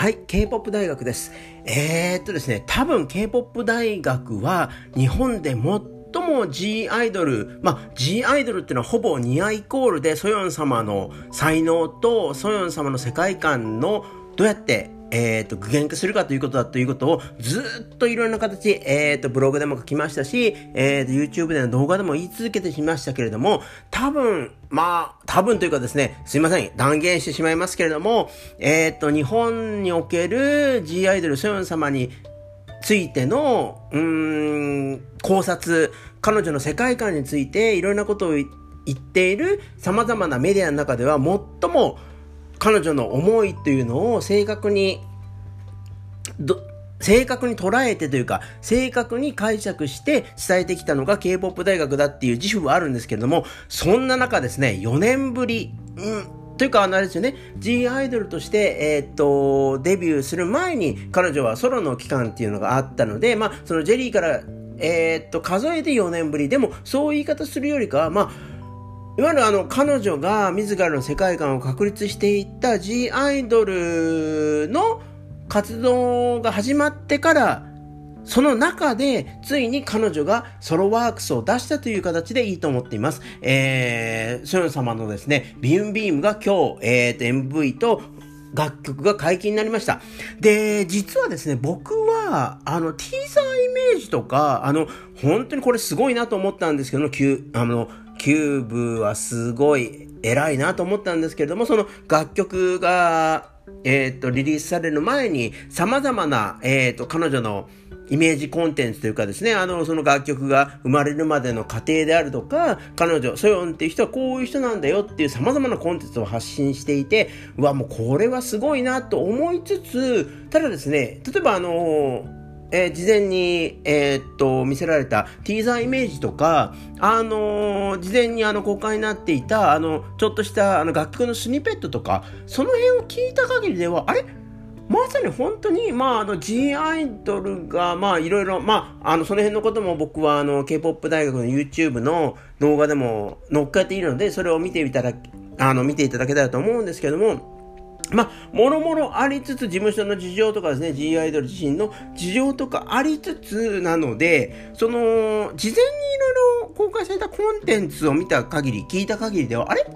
はい、K-POP 大学です。えー、っとですね、多分 K-POP 大学は日本で最も G アイドル、まあ、G アイドルっていうのはほぼニアイコールでソヨン様の才能とソヨン様の世界観のどうやってえっ、ー、と、具現化するかということだということをずっといろんな形、えっ、ー、と、ブログでも書きましたし、えっ、ー、と、YouTube での動画でも言い続けてきましたけれども、多分、まあ、多分というかですね、すいません、断言してしまいますけれども、えっ、と、日本における G アイドルソヨン様についての、うーん、考察、彼女の世界観についていろんなことを言っている様々なメディアの中では最も彼女の思いというのを正確に、正確に捉えてというか、正確に解釈して伝えてきたのが K-POP 大学だっていう自負はあるんですけれども、そんな中ですね、4年ぶり、うん、というか、あれですよね、G アイドルとして、えー、っと、デビューする前に彼女はソロの期間っていうのがあったので、まあ、そのジェリーから、えー、っと、数えて4年ぶり。でも、そういう言い方するよりかは、まあ、いわゆるあの、彼女が自らの世界観を確立していった G アイドルの活動が始まってから、その中で、ついに彼女がソロワークスを出したという形でいいと思っています。えー、ソヨン様のですね、ビュンビームが今日、えーと、MV と楽曲が解禁になりました。で、実はですね、僕は、あの、ティーザーイメージとか、あの、本当にこれすごいなと思ったんですけど、あの、キューブはすごい偉いなと思ったんですけれども、その楽曲が、えっ、ー、と、リリースされる前に、様々な、えっ、ー、と、彼女のイメージコンテンツというかですね、あの、その楽曲が生まれるまでの過程であるとか、彼女、ソヨンっていう人はこういう人なんだよっていう様々なコンテンツを発信していて、うわ、もうこれはすごいなと思いつつ、ただですね、例えばあのえー、事前に、えー、っと、見せられたティーザーイメージとか、あのー、事前にあの公開になっていた、あの、ちょっとしたあの楽曲のスニペットとか、その辺を聞いた限りでは、あれ？まさに本当に、まあ、あの、G アイドルが、まあ、いろいろ、まあ、あの、その辺のことも僕は、あの、K-POP 大学の YouTube の動画でも乗っかっているので、それを見てみたら、あの、見ていただけたらと思うんですけども、まあ、もろもろありつつ、事務所の事情とかですね、G アイドル自身の事情とかありつつなので、その、事前にいろいろ公開されたコンテンツを見た限り、聞いた限りでは、あれ？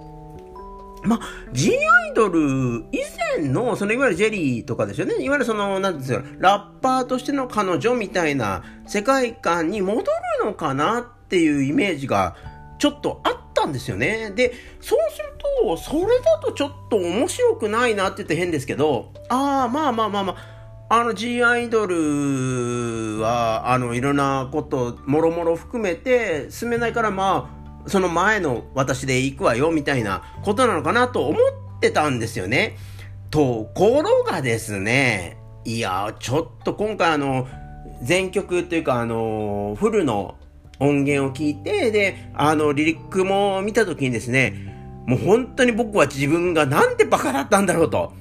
まあ、G アイドル以前の、そのいわゆるジェリーとかですよね。いわゆるその、なんですよ、ラッパーとしての彼女みたいな世界観に戻るのかなっていうイメージがちょっとあったんですよね。で、そうすると、それだとちょっと面白くないなって言って変ですけど、ああ、まあまあまあまあ、あの G アイドルは、あの、いろんなこと、もろもろ含めて進めないから、まあ、その前の私で行くわよ、みたいなことなのかなと思ってたんですよね。ところがですね、いや、ちょっと今回あの、全曲っていうかあの、フルの音源を聞いて、で、あの、リリックも見たときにですね、もう本当に僕は自分がなんてバカだったんだろうと。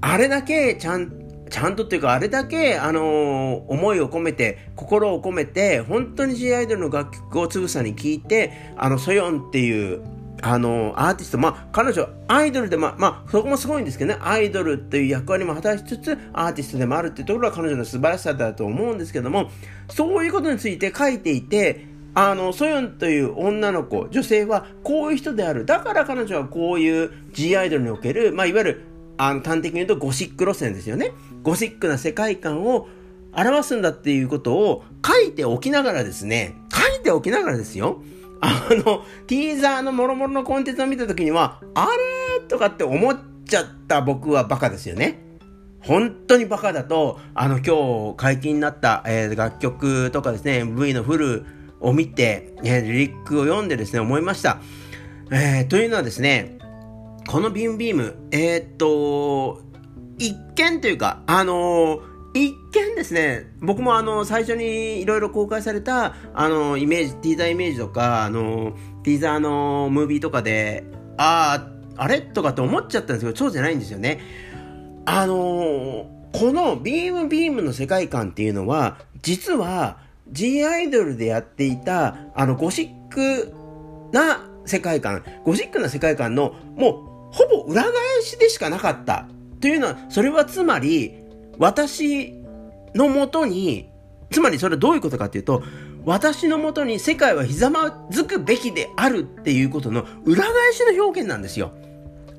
あれだけちゃん、ちゃんとっていうか、あれだけ、あのー、思いを込めて、心を込めて、本当に G アイドルの楽曲をつぶさに聴いて、あの、ソヨンっていう、あのー、アーティスト、まあ、彼女、アイドルで、まあ、まあ、そこもすごいんですけどね、アイドルっていう役割も果たしつつ、アーティストでもあるっていうところは彼女の素晴らしさだと思うんですけども、そういうことについて書いていて、あの、ソヨンという女の子、女性はこういう人である。だから彼女はこういう G アイドルにおける、まあ、いわゆる、あの、端的に言うとゴシック路線ですよね。ゴシックな世界観を表すんだっていうことを書いておきながらですね、書いておきながらですよ。あの、ティーザーの諸々のコンテンツを見たときには、あれとかって思っちゃった僕はバカですよね。本当にバカだと、あの、今日解禁になった、えー、楽曲とかですね、V のフルを見て、えー、リリックを読んでですね、思いました。えー、というのはですね、このビームビーム、えー、っと、一見というか、あのー、一見ですね、僕もあの、最初にいろいろ公開された、あの、イメージ、ティーザーイメージとか、あの、ティーザーのムービーとかで、ああ、あれとかって思っちゃったんですけど、そうじゃないんですよね。あのこのビームビームの世界観っていうのは、実は、G アイドルでやっていた、あの、ゴシックな世界観、ゴシックな世界観の、もう、ほぼ裏返しでしかなかったというのは、それはつまり、私のもとに、つまりそれはどういうことかというと、私のもとに世界はひざまずくべきであるっていうことの裏返しの表現なんですよ。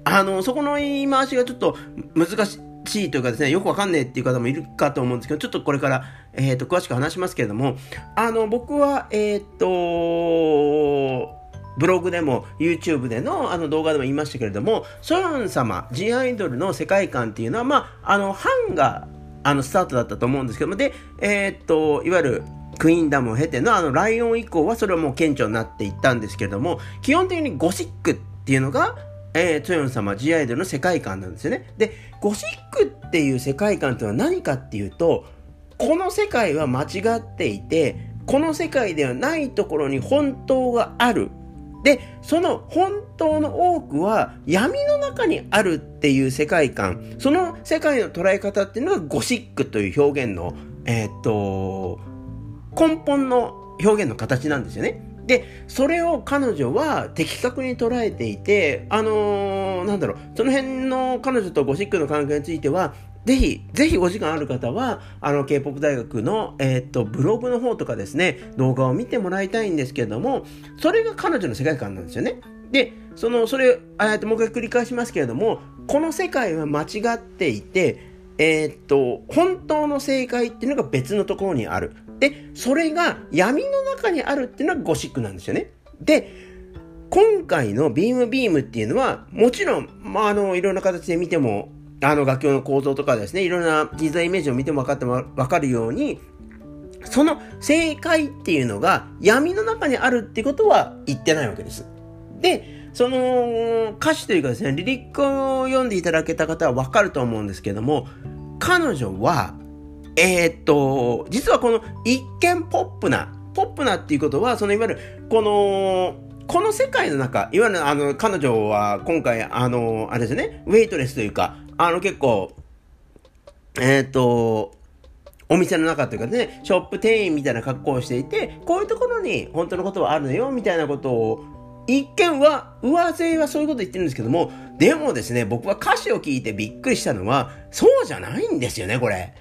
あの、そこの言い回しがちょっと難しいというかですね、よくわかんねえっていう方もいるかと思うんですけど、ちょっとこれから、えっ、ー、と、詳しく話しますけれども、あの、僕は、えっ、ー、と、ブログでも YouTube でのあの動画でも言いましたけれども、ソヨン様、G アイドルの世界観っていうのは、まあ、あの、ハンが、あの、スタートだったと思うんですけども、で、えー、っと、いわゆる、クイーンダムを経てのあのライオン以降はそれはもう顕著になっていったんですけれども、基本的にゴシックっていうのが、えー、トヨン様 G アイドルの世界観なんですよね。で、ゴシックっていう世界観というのは何かっていうと、この世界は間違っていて、この世界ではないところに本当がある。で、その本当の多くは闇の中にあるっていう世界観、その世界の捉え方っていうのがゴシックという表現の、えー、っと、根本の表現の形なんですよね。で、それを彼女は的確に捉えていて、あのー、なんだろう、その辺の彼女とゴシックの関係については、ぜひ、ぜひお時間ある方は、あの、K-POP 大学の、えー、っと、ブログの方とかですね、動画を見てもらいたいんですけれども、それが彼女の世界観なんですよね。で、その、それ、あともう一回繰り返しますけれども、この世界は間違っていて、えー、っと、本当の正解っていうのが別のところにある。で、それが闇の中にあるっていうのがゴシックなんですよね。で、今回のビームビームっていうのは、もちろん、まあ、あの、いろんな形で見ても、あの、楽曲の構造とかですね、いろんなデザイメージを見ても分かっても分かるように、その正解っていうのが闇の中にあるってことは言ってないわけです。で、その歌詞というかですね、リリックを読んでいただけた方は分かると思うんですけども、彼女はえー、っと、実はこの一見ポップな、ポップなっていうことは、そのいわゆる、この、この世界の中、いわゆるあの、彼女は今回、あの、あれですね、ウェイトレスというか、あの結構、えー、っと、お店の中というかね、ショップ店員みたいな格好をしていて、こういうところに本当のことはあるのよ、みたいなことを、一見は、上背はそういうこと言ってるんですけども、でもですね、僕は歌詞を聞いてびっくりしたのは、そうじゃないんですよね、これ。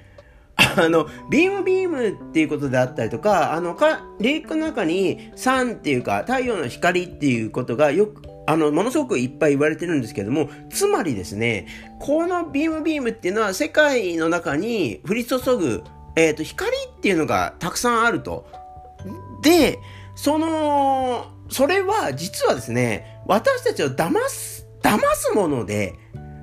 あの、ビームビームっていうことであったりとか、あの、か、リリックの中に、サンっていうか、太陽の光っていうことがよく、あの、ものすごくいっぱい言われてるんですけども、つまりですね、このビームビームっていうのは世界の中に降り注ぐ、えっ、ー、と、光っていうのがたくさんあると。で、その、それは実はですね、私たちを騙す、騙すもので、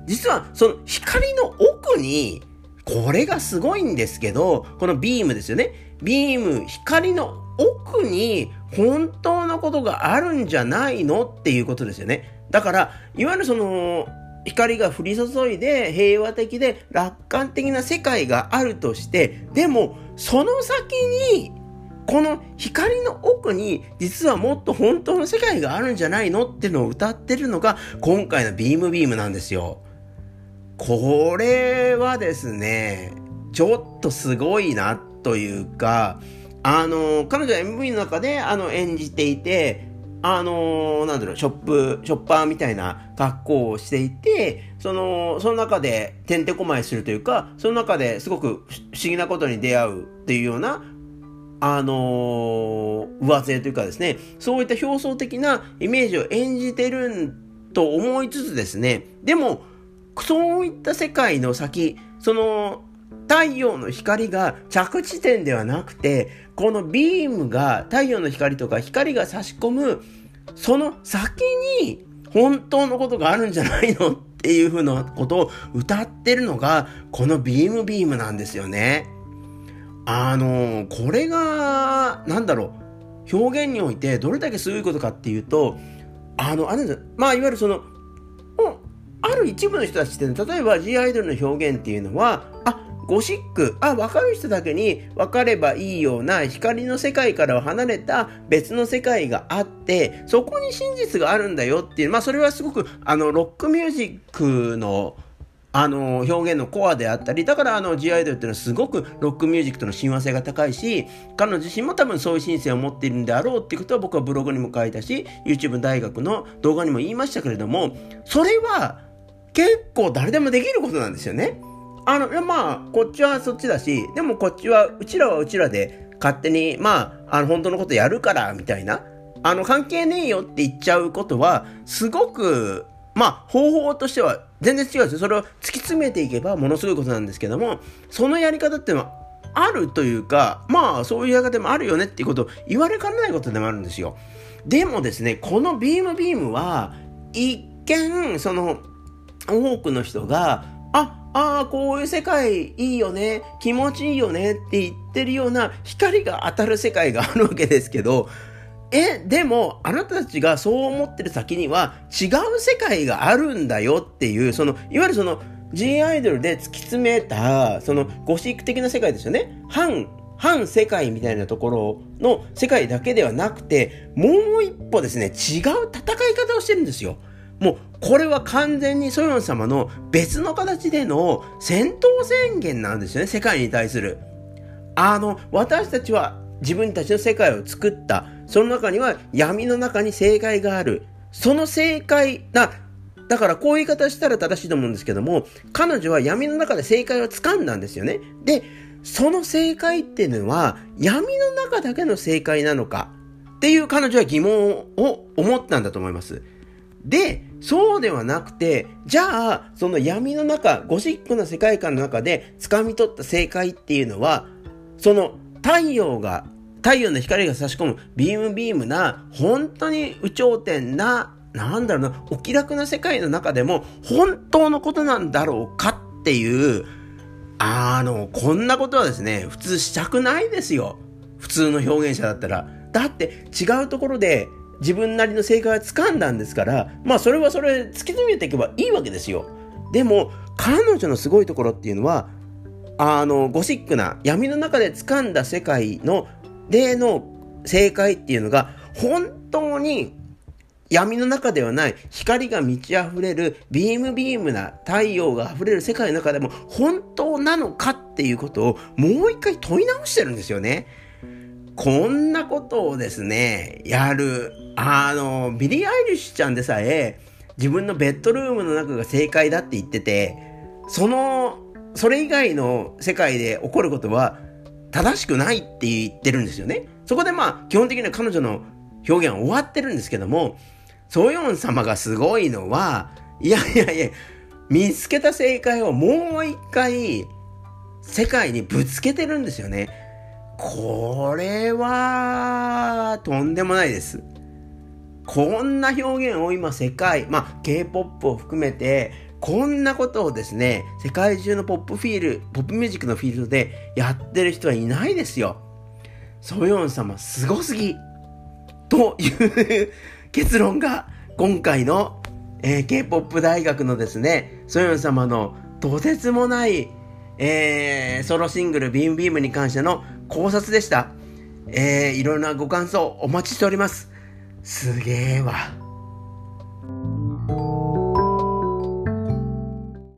実はその光の奥にこれがすごいんですけど、このビームですよね。ビーム、光の奥に本当のことがあるんじゃないのっていうことですよね。だから、いわゆるその、光が降り注いで平和的で楽観的な世界があるとして、でも、その先に、この光の奥に実はもっと本当の世界があるんじゃないのっていうのを歌ってるのが今回のビームビームなんですよ。これはですね、ちょっとすごいなというか、あの、彼女は MV の中であの演じていて、あのなんだろう、ショップ、ショッパーみたいな格好をしていて、その、その中でてんてこまいするというか、その中ですごく不思議なことに出会うっていうような、あのー、上背というかですね、そういった表層的なイメージを演じてると思いつつですね、でも、そういった世界の先、その太陽の光が着地点ではなくて、このビームが太陽の光とか光が差し込む、その先に本当のことがあるんじゃないのっていうふうなことを歌ってるのが、このビームビームなんですよね。あの、これが、なんだろう、表現においてどれだけすごいことかっていうと、あの、あれですまあ、いわゆるその、ある一部の人たちって、例えば G アイドルの表現っていうのは、あ、ゴシック、あ、分かる人だけに分かればいいような光の世界からは離れた別の世界があって、そこに真実があるんだよっていう、まあそれはすごく、あの、ロックミュージックの、あの、表現のコアであったり、だからあの G アイドルっていうのはすごくロックミュージックとの親和性が高いし、彼女自身も多分そういう心性を持っているんであろうっていうことは僕はブログにも書いたし、YouTube 大学の動画にも言いましたけれども、それは結構誰でもできることなんですよね。あの、まあ、こっちはそっちだし、でもこっちは、うちらはうちらで勝手に、まあ、あの、本当のことやるから、みたいな。あの、関係ねえよって言っちゃうことは、すごく、まあ、方法としては全然違うんですよ。それを突き詰めていけばものすごいことなんですけども、そのやり方っていうのはあるというか、まあ、そういうやり方もあるよねっていうことを言われかねないことでもあるんですよ。でもですね、このビームビームは、一見、その、多くの人が、あ、ああ、こういう世界いいよね、気持ちいいよねって言ってるような光が当たる世界があるわけですけど、え、でも、あなたたちがそう思ってる先には違う世界があるんだよっていう、その、いわゆるその、G アイドルで突き詰めた、その、ゴシック的な世界ですよね。反、反世界みたいなところの世界だけではなくて、もう一歩ですね、違う戦い方をしてるんですよ。もう、これは完全にソヨン様の別の形での戦闘宣言なんですよね、世界に対する。あの、私たちは自分たちの世界を作った。その中には闇の中に正解がある。その正解だ。だからこういう言い方したら正しいと思うんですけども、彼女は闇の中で正解を掴んだんですよね。で、その正解っていうのは闇の中だけの正解なのかっていう彼女は疑問を思ったんだと思います。で、そうではなくて、じゃあ、その闇の中、ゴシックな世界観の中で掴み取った正解っていうのは、その太陽が、太陽の光が差し込むビームビームな、本当に有頂天な、なんだろうな、お気楽な世界の中でも、本当のことなんだろうかっていう、あの、こんなことはですね、普通したくないですよ。普通の表現者だったら。だって違うところで自分なりの正解は掴んだんですから、まあそれはそれ突き詰めていけばいいわけですよ。でも、彼女のすごいところっていうのは、あの、ゴシックな闇の中で掴んだ世界の例の正解っていうのが、本当に闇の中ではない光が満ち溢れるビームビームな太陽が溢れる世界の中でも本当なのかっていうことをもう一回問い直してるんですよね。こんなことをですね、やる。あの、ビリー・アイリッシュちゃんでさえ、自分のベッドルームの中が正解だって言ってて、その、それ以外の世界で起こることは正しくないって言ってるんですよね。そこでまあ、基本的には彼女の表現は終わってるんですけども、ソヨン様がすごいのは、いやいやいや、見つけた正解をもう一回世界にぶつけてるんですよね。これは、とんでもないです。こんな表現を今世界、まあ、K-POP を含めて、こんなことをですね、世界中のポップフィール、ポップミュージックのフィールドでやってる人はいないですよ。ソヨン様すごすぎという結論が今回の、えー、K-POP 大学のですね、ソヨン様のとてつもない、えー、ソロシングルビームビームに関しての考察でした。えー、いろんなご感想お待ちしております。すげえわ。